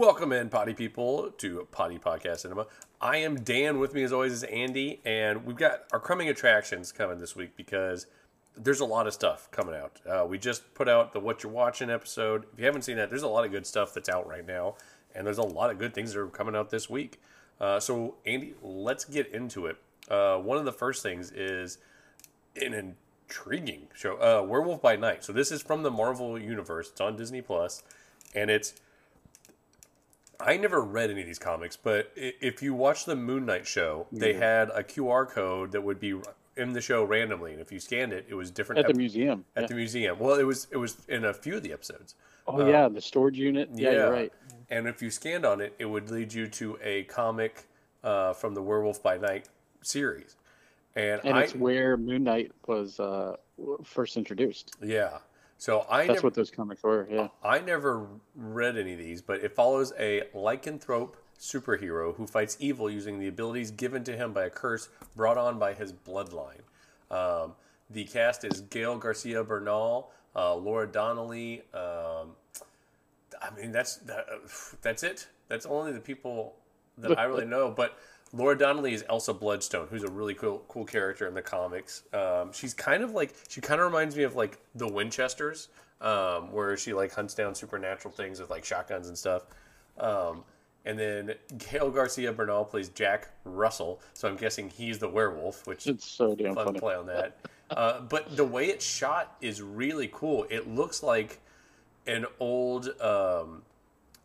Welcome in, potty people, to Potty Podcast Cinema. I am Dan. With me, as always, is Andy, and we've got our coming attractions coming this week because there's a lot of stuff coming out. Uh, we just put out the What You're Watching episode. If you haven't seen that, there's a lot of good stuff that's out right now, and there's a lot of good things that are coming out this week. Uh, so, Andy, let's get into it. Uh, one of the first things is an intriguing show, uh, Werewolf by Night. So, this is from the Marvel Universe. It's on Disney Plus, and it's I never read any of these comics, but if you watch the Moon Knight show, they had a QR code that would be in the show randomly, and if you scanned it, it was different at the museum. At yeah. the museum, well, it was it was in a few of the episodes. Oh uh, yeah, the storage unit. Yeah, yeah, you're right. And if you scanned on it, it would lead you to a comic uh, from the Werewolf by Night series, and, and I, it's where Moon Knight was uh, first introduced. Yeah, so I that's never, what those comics were. Yeah, I never read any of these, but it follows a lycanthrope superhero who fights evil using the abilities given to him by a curse brought on by his bloodline. Um, the cast is Gael Garcia Bernal, uh, Laura Donnelly. Um, I mean, that's that, that's it. That's only the people that I really know. But Laura Donnelly is Elsa Bloodstone, who's a really cool cool character in the comics. Um, she's kind of like she kind of reminds me of like the Winchesters, um, where she like hunts down supernatural things with like shotguns and stuff. Um, and then Gael Garcia Bernal plays Jack Russell, so I'm guessing he's the werewolf, which it's so damn fun funny. play on that. uh, but the way it's shot is really cool. It looks like an old um,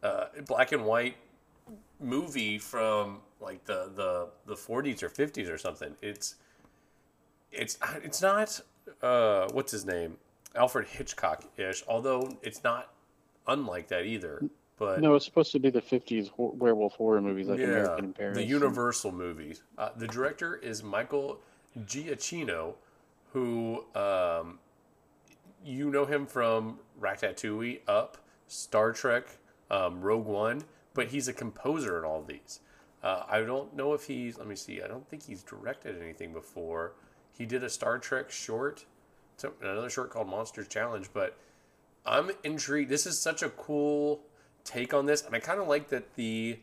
uh, black and white movie from like the the the 40s or 50s or something. It's it's it's not uh, what's his name Alfred Hitchcock ish, although it's not unlike that either. But no, it's supposed to be the 50s werewolf horror movies like yeah, American Paris. The Universal and... movies. Uh, the director is Michael Giacchino, who um, you know him from Ratatouille, Up, Star Trek, um, Rogue One, but he's a composer in all of these. Uh, I don't know if he's. Let me see. I don't think he's directed anything before. He did a Star Trek short, another short called Monsters Challenge. But I'm intrigued. This is such a cool take on this, and I kind of like that the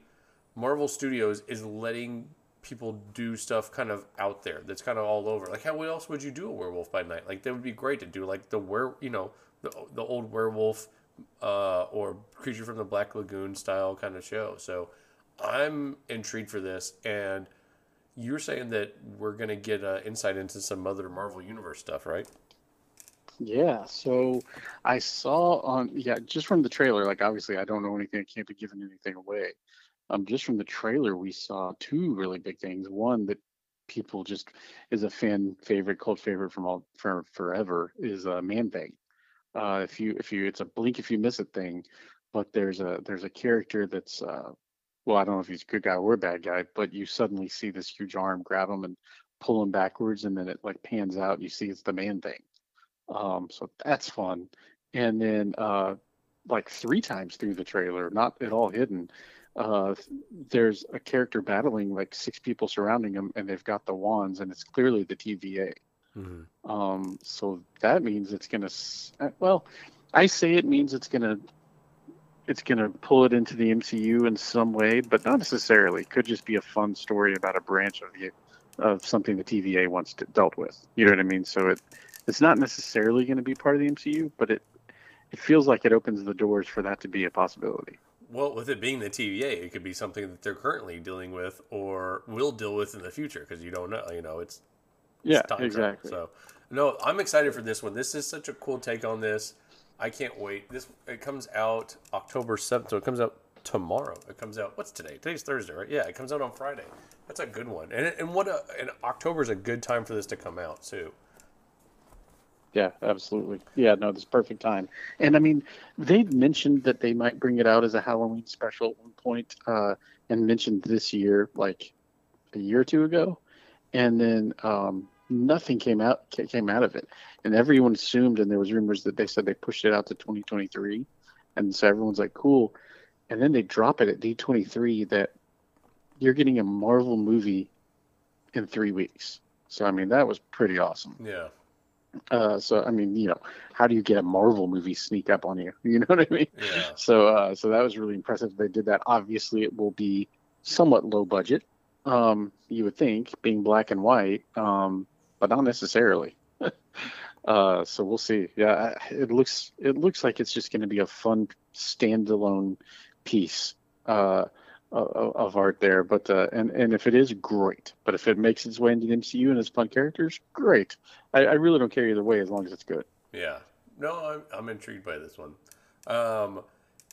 Marvel Studios is letting people do stuff kind of out there that's kind of all over. Like, how else would you do a Werewolf by Night? Like, that would be great to do like the were you know the the old werewolf uh, or creature from the Black Lagoon style kind of show. So I'm intrigued for this, and you're saying that we're going to get uh, insight into some other Marvel Universe stuff, right? Yeah. So I saw on yeah, just from the trailer. Like obviously, I don't know anything. I can't be giving anything away. Um, just from the trailer, we saw two really big things. One that people just is a fan favorite, cult favorite from all for forever is uh, Man Thing. Uh, if you if you it's a blink if you miss it thing, but there's a there's a character that's uh, well, I don't know if he's a good guy or a bad guy, but you suddenly see this huge arm grab him and pull him backwards, and then it like pans out. And you see it's the man thing. Um, so that's fun. And then uh, like three times through the trailer, not at all hidden, uh, there's a character battling like six people surrounding him, and they've got the wands, and it's clearly the TVA. Mm-hmm. Um, so that means it's gonna. Well, I say it means it's gonna it's going to pull it into the MCU in some way, but not necessarily. It could just be a fun story about a branch of the of something the TVA wants to dealt with. You know what I mean? So it it's not necessarily going to be part of the MCU, but it it feels like it opens the doors for that to be a possibility. Well, with it being the TVA, it could be something that they're currently dealing with or will deal with in the future because you don't know. You know, it's, it's yeah, exactly. So, no, I'm excited for this one. This is such a cool take on this. I can't wait. This it comes out October seventh, so it comes out tomorrow. It comes out. What's today? Today's Thursday, right? Yeah, it comes out on Friday. That's a good one. And and what a, and October is a good time for this to come out too. Yeah, absolutely. Yeah, no, this perfect time. And I mean, they mentioned that they might bring it out as a Halloween special at one point, uh, and mentioned this year, like a year or two ago. And then um, nothing came out came out of it, and everyone assumed, and there was rumors that they said they pushed it out to 2023, and so everyone's like, cool, and then they drop it at D23 that you're getting a Marvel movie in three weeks. So I mean, that was pretty awesome. Yeah, Uh, so I mean, you know, how do you get a Marvel movie sneak up on you? You know what I mean? Yeah. So uh, so that was really impressive. They did that. Obviously, it will be somewhat low budget. Um, you would think, being black and white, um, but not necessarily. uh, so we'll see. Yeah, it looks it looks like it's just going to be a fun standalone piece. Uh, of, art there. But uh, and and if it is, great. But if it makes its way into the MCU and it's fun characters, great. I, I really don't care either way as long as it's good. Yeah. No, I'm, I'm intrigued by this one. Um,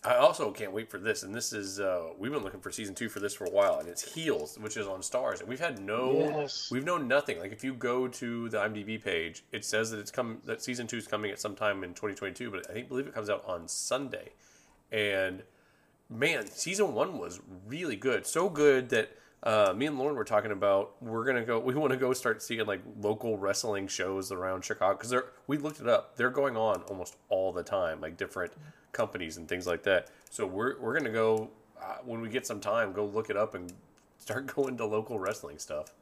I also can't wait for this, and this is uh, we've been looking for season two for this for a while, and it's Heels, which is on Starz, and we've had no, Yes. we've known nothing. Like if you go to the IMDb page, it says that it's come that season two is coming at some time in 2022, but I think believe it comes out on Sunday, and man, season one was really good, so good that uh, me and Lauren were talking about we're gonna go. We want to go start seeing like local wrestling shows around Chicago because they're. We looked it up. They're going on almost all the time, like different companies and things like that. So we're we're gonna go uh, when we get some time. Go look it up and start going to local wrestling stuff.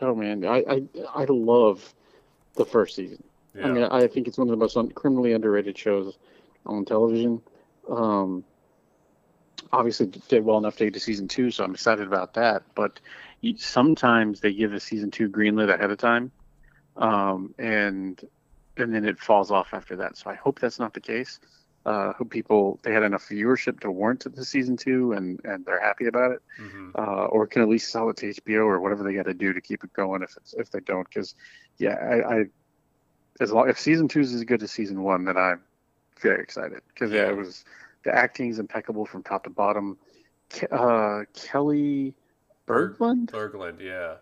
Oh man, I I, I love the first season. Yeah. I mean, I think it's one of the most un- criminally underrated shows on television. Um, obviously did well enough to get to season two, so I'm excited about that. But sometimes they give the season two greenlit ahead of time, um, and and then it falls off after that. So I hope that's not the case. Uh, hope people they had enough viewership to warrant the season two, and and they're happy about it, hmm uh, or can at least sell it to HBO or whatever they got to do to keep it going. If it's if they don't, because yeah, I, I as long if season two is as good as season one, then I'm very excited because yeah, Yeah. it was the acting is impeccable from top to bottom. Ke- Uh, Kelli Berglund, Berglund, yeah.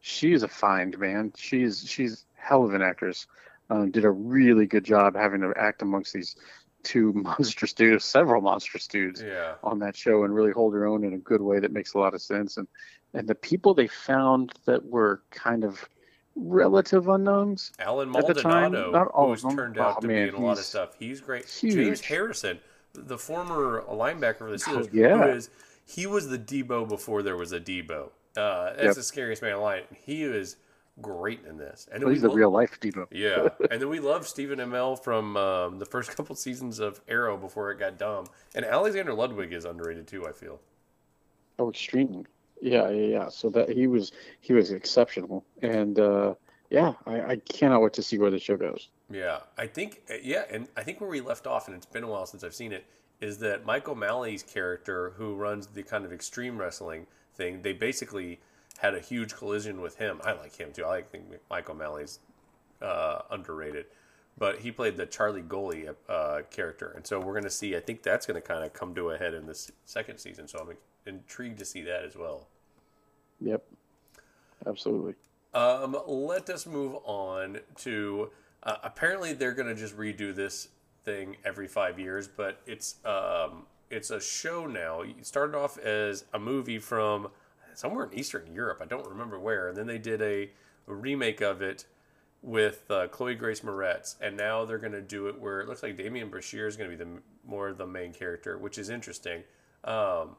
she is a find man. She's she's hell of an actress. Um, did a really good job having to act amongst these two monstrous dudes, several monstrous dudes Yeah. on that show, and really hold her own in a good way that makes a lot of sense. And and the people they found that were kind of relative unknowns. Allen At the time, Maldonado, not all who of them. turned out Oh, to man, be in a lot of stuff. He's great. huge. James Harrison, the former linebacker for the Oh, Steelers, yeah. who is he was the Debo before there was a Debo. Uh, that's Yep. the scariest man alive. He is great in this. And Well, we he's the real life Debo. yeah, and then we love Stephen Amell from um, the first couple seasons of Arrow before it got dumb. And Alexander Ludwig is underrated too. I feel. Oh, extremely. Yeah, yeah, yeah. So that he was he was exceptional, and uh, yeah, I, I cannot wait to see where the show goes. Yeah, I think yeah, and I think where we left off, and it's been a while since I've seen it, is that Mike O'Malley's character, who runs the kind of extreme wrestling thing, they basically had a huge collision with him. I like him too. I like think Mike O'Malley's uh, underrated, but he played the Charlie Goalie uh, character, and so we're going to see. I think that's going to kind of come to a head in this second season. So I'm intrigued to see that as well. Yep, absolutely. Um, let us move on to. Uh, apparently, they're going to just redo this thing every five years, but it's um, it's a show now. It started off as a movie from somewhere in Eastern Europe. I don't remember where, and then they did a, remake of it with uh, Chloe Grace Moretz, and now they're going to do it where it looks like Demián Bichir is going to be the more the main character, which is interesting. Um,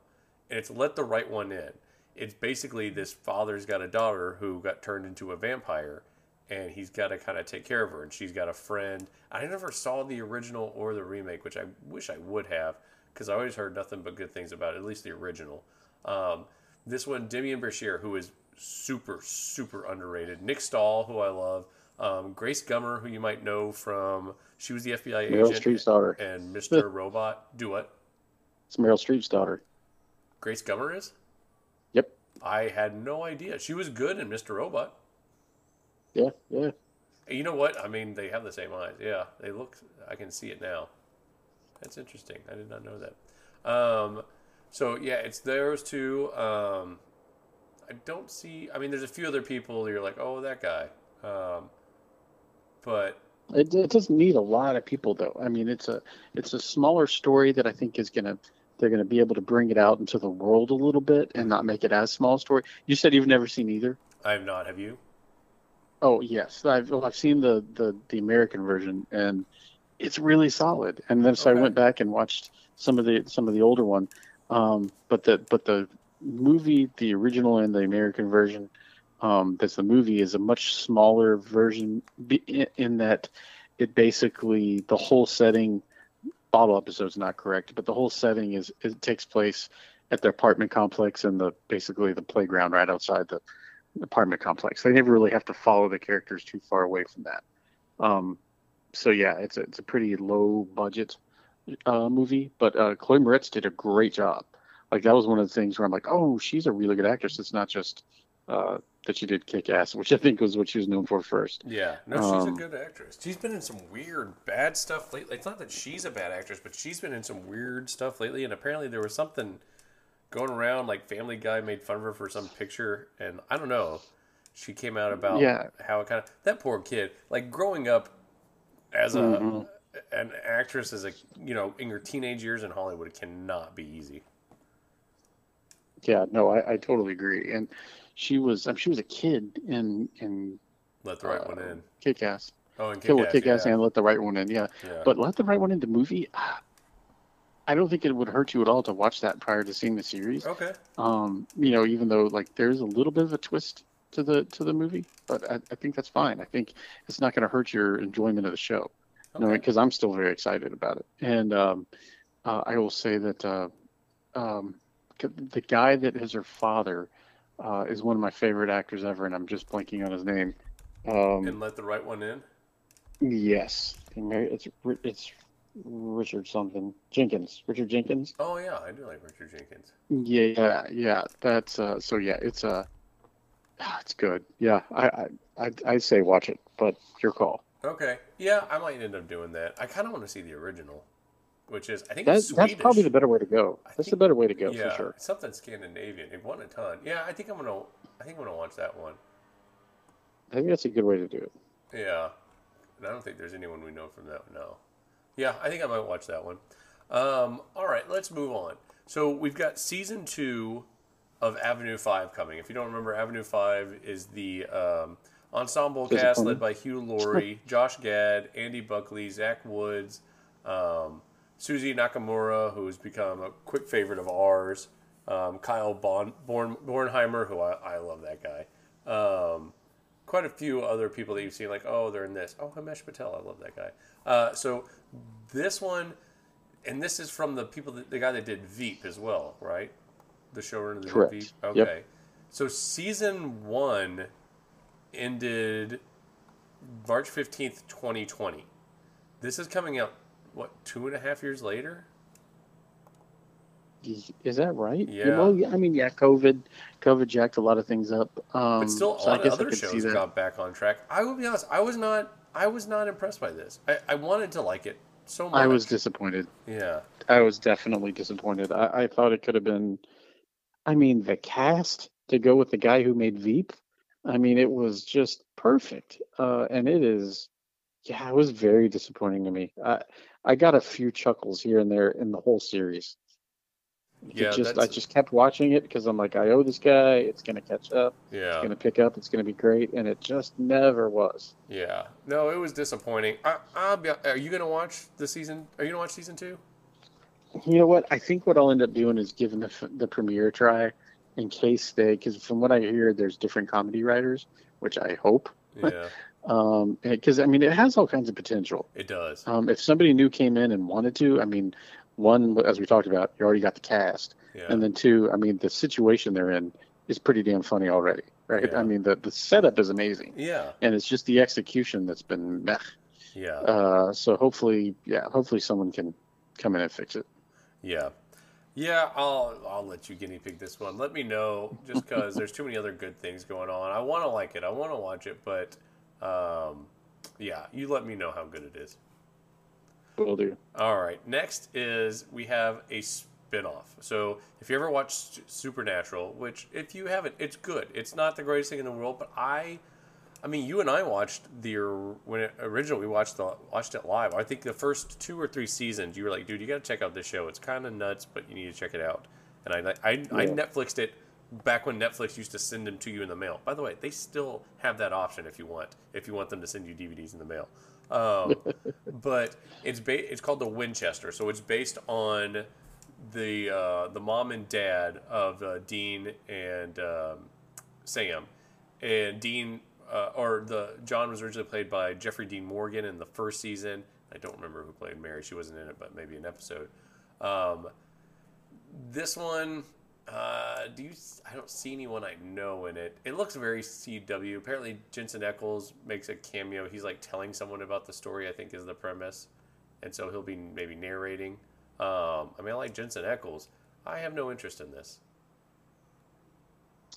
and it's Let the Right One In. It's basically this father's got a daughter who got turned into a vampire, and he's got to kind of take care of her. And she's got a friend. I never saw the original or the remake, which I wish I would have, because I always heard nothing but good things about it, at least the original. Um, this one, Demián Bichir, who is super, super underrated. Nick Stahl, who I love. Um, Grace Gummer, who you might know from, she was the FBI Meryl agent Streep's daughter. and Mr. Robot. Do what? It's Meryl Streep's daughter. Grace Gummer is? Yep. I had no idea. She was good in Mr. Robot. Yeah, yeah. You know what? I mean, they have the same eyes. Yeah, they look. I can see it now. That's interesting. I did not know that. Um, so yeah, it's those two. Um, I don't see. I mean, there's a few other people. You're like, oh, that guy. Um, but It, it doesn't need a lot of people though. I mean, it's a it's a smaller story that I think is gonna they're gonna be able to bring it out into the world a little bit and not make it as small a story. You said you've never seen either. I have not. Have you? Oh yes, I've well, I've seen the, the the American version and it's really solid. And then so Okay. I went back and watched some of the some of the older one. Um, but the but the movie, the original and the American version, um, that's the movie is a much smaller version in, that it basically the whole setting bottle episode's not correct but the whole setting is it takes place at their apartment complex and the basically the playground right outside the apartment complex. They never really have to follow the characters too far away from that. Um, so yeah it's a, it's a pretty low budget uh, movie but uh, chloe moretz did a great job like that was one of the things where i'm like oh she's a really good actress it's not just uh, that she did kick ass, which I think was what she was known for first. Yeah, no, she's Um, a good actress. She's been in some weird, bad stuff lately. It's not that she's a bad actress, but she's been in some weird stuff lately. And apparently, there was something going around, like Family Guy made fun of her for some picture, and I don't know. She came out about Yeah. how it kind of that poor kid, like growing up as a Mhm. An actress as a you know in your teenage years in Hollywood, it cannot be easy. Yeah, no, I, I totally agree. And she was, um, she was a kid in in Let the right one in. Kick Ass. Oh, and Kill Kick-Ass, Kick Ass yeah. and Let the Right One In. Yeah, yeah. but Let the Right One In the movie. ah, I don't think it would hurt you at all to watch that prior to seeing the series. okay. Um, you know, even though like there's a little bit of a twist to the to the movie, but I, I think that's fine. I think it's not going to hurt your enjoyment of the show. Okay. because I'm still very excited about it. And um, uh, I will say that uh, um, the guy that is her father uh, is one of my favorite actors ever, and I'm just blanking on his name. Um, and let the right one in. yes, it's it's Richard something Jenkins, Richard Jenkins. Oh yeah, I do like Richard Jenkins. Yeah, yeah, yeah. That's uh, so yeah, it's uh, ah, it's good. Yeah, I I I'd say watch it, but your call. Okay. Yeah, I might end up doing that. I kind of want to see the original, which is I think That, that's probably the better way to go. I That's the better way to go yeah, for sure. something Scandinavian. It won a ton. Yeah, I think I'm gonna. I think I'm gonna watch that one. I think that's a good way to do it. Yeah, and I don't think there's anyone we know from that. No. Yeah, I think I might watch that one. Um, all right, let's move on. So we've got season two of Avenue Five coming. If you don't remember, Avenue Five is the um, ensemble cast led by Hugh Laurie, Josh Gad, Andy Buckley, Zach Woods, um, Suzy Nakamura, who has become a quick favorite of ours, um, Kyle bon, Born, Bornheimer, who I, I love that guy. Um, quite a few other people that you've seen, like, oh, they're in this. Oh, Himesh Patel, I love that guy. Uh, so this one, and this is from the people, that, the guy that did Veep as well, right? The showrunner that Correct. did Veep. Yep. Okay. So season one ended March 15th, 2020. This is coming out, what, two and a half years later? Is that right? Yeah. Yeah, I mean, yeah, COVID, COVID jacked a lot of things up. Um, But still, so I guess other shows got back on track. I will be honest, I was not, I was not impressed by this. I, I wanted to like it so much. I was disappointed. yeah, I was definitely disappointed. I, I thought it could have been. I mean, the cast to go with the guy who made Veep. I mean, it was just perfect. Uh, and it is, yeah, it was very disappointing to me. I I got a few chuckles here and there in the whole series. It Yeah, just I just kept watching it because I'm like, I owe this guy. It's gonna catch up. Yeah, It's gonna pick up. It's gonna be great, and it just never was. yeah. No, it was disappointing. I, I'll be, are you gonna watch the season? Are you gonna watch season two? You know what? I think what I'll end up doing is giving the the premiere a try, in case they, because from what I hear, there's different comedy writers, which I hope. Yeah, Um, because I mean, it has all kinds of potential. it does. Um, if somebody new came in and wanted to, I mean, one, as we talked about, you already got the cast, Yeah, and then two, I mean, the situation they're in is pretty damn funny already, right? Yeah. I mean, the the setup is amazing, yeah, and it's just the execution that's been meh. yeah, Uh, so hopefully, yeah, hopefully someone can come in and fix it. yeah. Yeah, I'll I'll let you guinea pig this one. Let me know, just because there's too many other good things going on. I want to like it. I want to watch it, but um, yeah, you let me know how good it is. Will do. All right. Next is we have a spin-off. So if you ever watched Supernatural, which if you haven't, it's good. It's not the greatest thing in the world, but I, I mean, you and I watched the when it originally we watched the watched it live. I think the first two or three seasons, you were like, dude, you got to check out this show. It's kind of nuts, but you need to check it out. And I I, I Netflixed it back when Netflix used to send them to you in the mail. By the way, they still have that option if you want if you want them to send you DVDs in the mail. Um, but it's ba- it's called the Winchester, so it's based on the uh, the mom and dad of uh, Dean and um, Sam, and Dean uh, or the John was originally played by Jeffrey Dean Morgan in the first season. I don't remember who played Mary. She wasn't in it, but maybe an episode. Um, this one, uh, do you? I don't see anyone I know in it. It looks very CW. Apparently, Jensen Ackles makes a cameo. He's like telling someone about the story. I think is the premise, and so he'll be maybe narrating. Um, I mean, I like Jensen Ackles. I have no interest in this.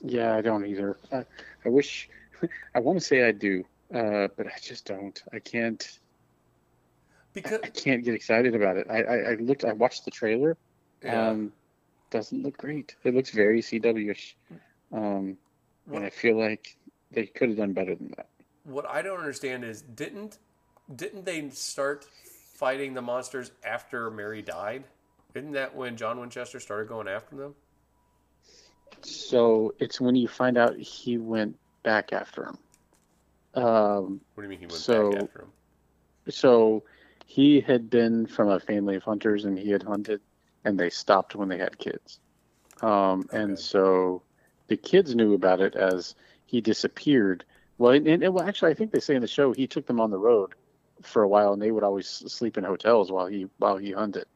Yeah, I don't either. I, I wish. I want to say I do, uh, but I just don't. I can't. Because I can't get excited about it. I, I, I looked. I watched the trailer. yeah. Um, doesn't look great. It looks very CW-ish, um, and I feel like they could have done better than that. what I don't understand is didn't didn't they start fighting the monsters after Mary died? Isn't that when John Winchester started going after them? So it's when you find out he went back after him. Um, What do you mean he went So- back after him? so he had been from a family of hunters and he had hunted and they stopped when they had kids um, Okay. and so the kids knew about it as he disappeared well and, and well actually i think they say in the show he took them on the road for a while and they would always sleep in hotels while he while he hunted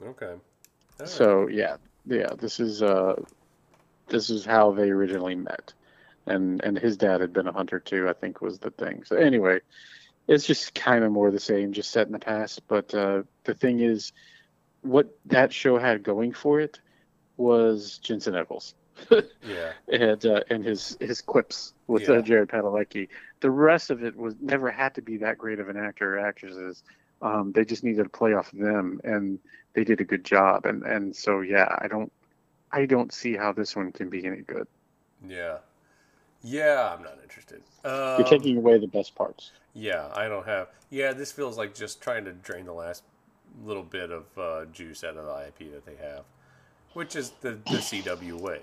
Okay. All right. so yeah yeah this is uh this is how they originally met and and his dad had been a hunter too i think was the thing so anyway it's just kind of more the same just set in the past but uh the thing is what that show had going for it was jensen Ackles yeah. and uh, and his his quips with Yeah. uh, Jared Padalecki. The rest of it was never had to be that great of an actor or actresses. Um, they just needed to play off of them, and they did a good job. And and so yeah, I don't I don't see how this one can be any good. Yeah. Yeah, I'm not interested. Um, You're taking away the best parts. Yeah, I don't have. Yeah, this feels like just trying to drain the last little bit of uh, juice out of the IP that they have, which is the, the CW way.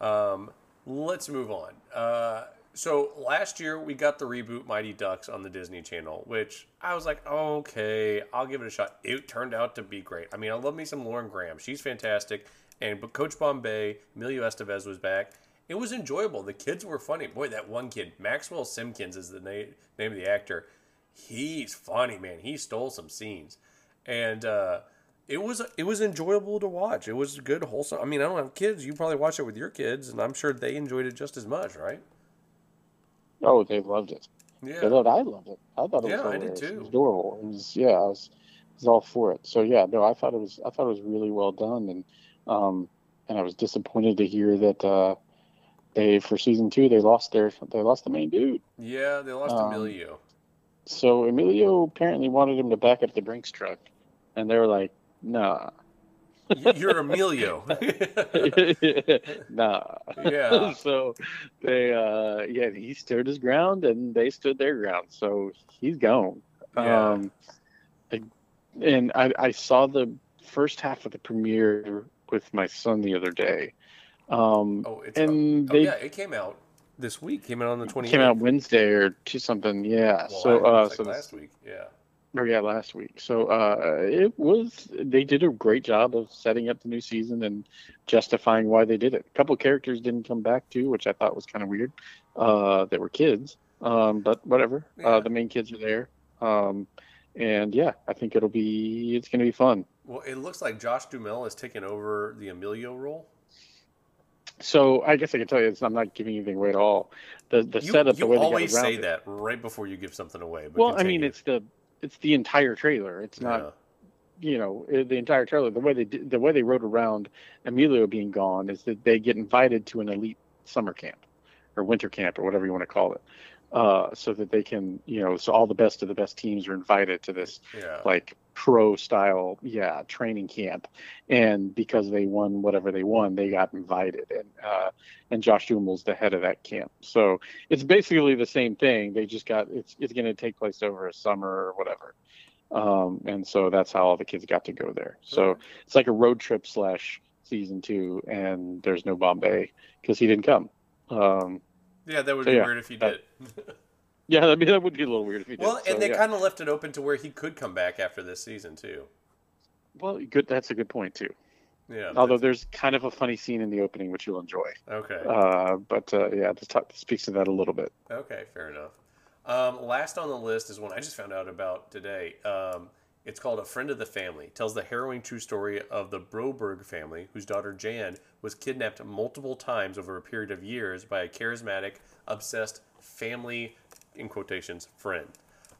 Um, let's move on. Uh, so last year we got the reboot Mighty Ducks on the Disney Channel, which I was like, okay, I'll give it a shot. It turned out to be great. I mean, I love me some Lauren Graham. She's fantastic. And but Coach Bombay, Emilio Estevez was back. It was enjoyable. The kids were funny. Boy, that one kid, Maxwell Simpkins is the na- name of the actor. He's funny, man. He stole some scenes. And uh, it was it was enjoyable to watch. It was good, wholesome. I mean, I don't have kids. You probably watch it with your kids, and I'm sure they enjoyed it just as much, right? Oh, they loved it. Yeah. They loved. I loved it. I thought it was Yeah, I did hilarious. It too. was adorable. It was yeah. I was, I was all for it. So yeah, no, I thought it was. I thought it was really well done, and um, and I was disappointed to hear that uh, they for season two they lost their they lost the main dude. Yeah, they lost Um, Emilio. So Emilio apparently wanted him to back up the Brinks truck, and they were like, nah, You're Emilio. nah. yeah. so they uh yeah he stood his ground and they stood their ground so he's gone Yeah. um and I, I saw the first half of the premiere with my son the other day um Oh, it's and oh, they yeah, it came out this week. Came out on the 28th. came out wednesday or two something yeah Well, so uh so like this- last week. Yeah. or yeah last week so uh it was they did a great job of setting up the new season and justifying why they did it a couple characters didn't come back too which i thought was kind of weird uh they were kids um but whatever Yeah. uh the main kids are there um and yeah i think it'll be it's gonna be fun Well, it looks like Josh Duhamel has taken over the Emilio role. So i guess i can tell you it's, i'm not giving anything away at all the the You, setup you the way always they around say it. that right before you give something away. But well i mean it's the it's the entire trailer it's not Yeah. you know uh, the entire trailer the way they did, the way they wrote around Emilio being gone is that they get invited to an elite summer camp or winter camp or whatever you want to call it uh, so that they can you know so all the best of the best teams are invited to this Yeah. like pro style yeah training camp. And because they won whatever they won they got invited. And uh, and Josh Duhamel's the head of that camp. So it's basically the same thing. They just got it's it's going to take place over a summer or whatever. Um, and so that's how all the kids got to go there. So Okay. it's like a road trip slash season two and there's no Bombay because he didn't come. Um, Yeah, that would So, be yeah, weird if he that- did. yeah I mean that would be a little weird if he did well, so, and they yeah. kind of left it open to where he could come back after this season too. well good that's a good point too Yeah. Although that's- there's kind of a funny scene in the opening which you'll enjoy. okay. Uh, but uh, yeah, this talk, speaks to that a little bit. Okay, fair enough. Um, last on the list is one I just found out about today. Um, it's called A Friend of the Family. It tells the harrowing true story of the Broberg family, whose daughter Jan was kidnapped multiple times over a period of years by a charismatic, obsessed family, in quotations, friend.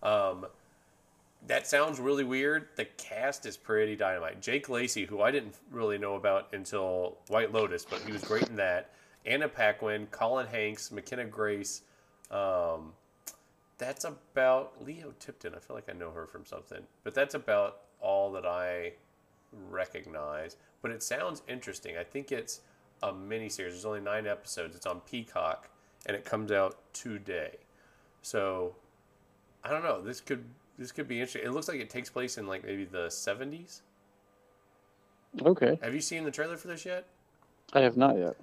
Um, that sounds really weird. The cast is pretty dynamite. Jake Lacy, who I didn't really know about until White Lotus, but he was great in that. Anna Paquin, Colin Hanks, McKenna Grace. Um, that's about Lio Tipton. I feel like I know her from something, but that's about all that I recognize. But it sounds interesting. I think it's a miniseries. There's only nine episodes. It's on Peacock, and it comes out today. So I don't know. This could this could be interesting. It looks like it takes place in like maybe the 70s. Okay, Have you seen the trailer for this yet? I have not yet.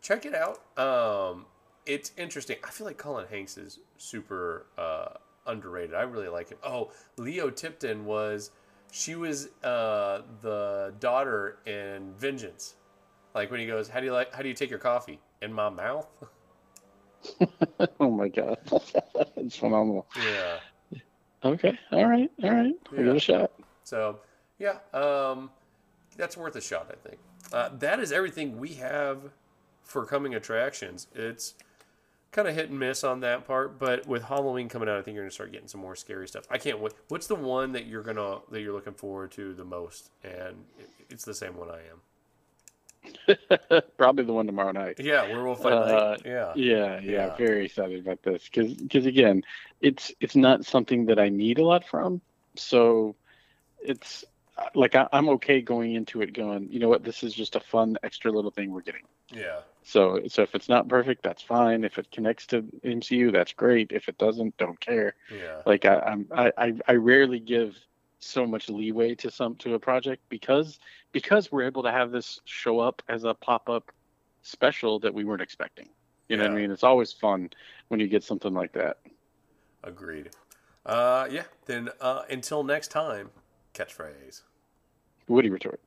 check it out. Um, it's interesting. I feel like Colin Hanks is super uh, underrated. I really like him. Oh, Lio Tipton was she was uh, the daughter in Vengeance. Like when he goes, "How do you like? How do you take your coffee in my mouth?" oh my god, it's phenomenal. yeah. Okay, all right, all right. I'll give Yeah. it a shot. So yeah, um, that's worth a shot. I think uh, that is everything we have for coming attractions. It's kind of hit and miss on that part, but with Halloween coming out, I think you're gonna start getting some more scary stuff. I can't wait. What's the one that you're gonna that you're looking forward to the most? And it- it's the same one I am. Probably the one tomorrow night. Yeah, Werewolf by Uh, Night. Yeah, Yeah, yeah, Yeah. very excited about this because because again, it's it's not something that I need a lot from. So it's uh, like I, I'm okay going into it, going, you know what, this is just a fun extra little thing we're getting. yeah, So so if it's not perfect, that's fine. If it connects to MCU, that's great. If it doesn't, don't care. yeah, Like I, I'm I I rarely give so much leeway to some to a project because because we're able to have this show up as a pop up special that we weren't expecting. You know what I mean? It's always fun when you get something like that. agreed. Uh, yeah. Then uh, until next time, catchphrase. Woody retort.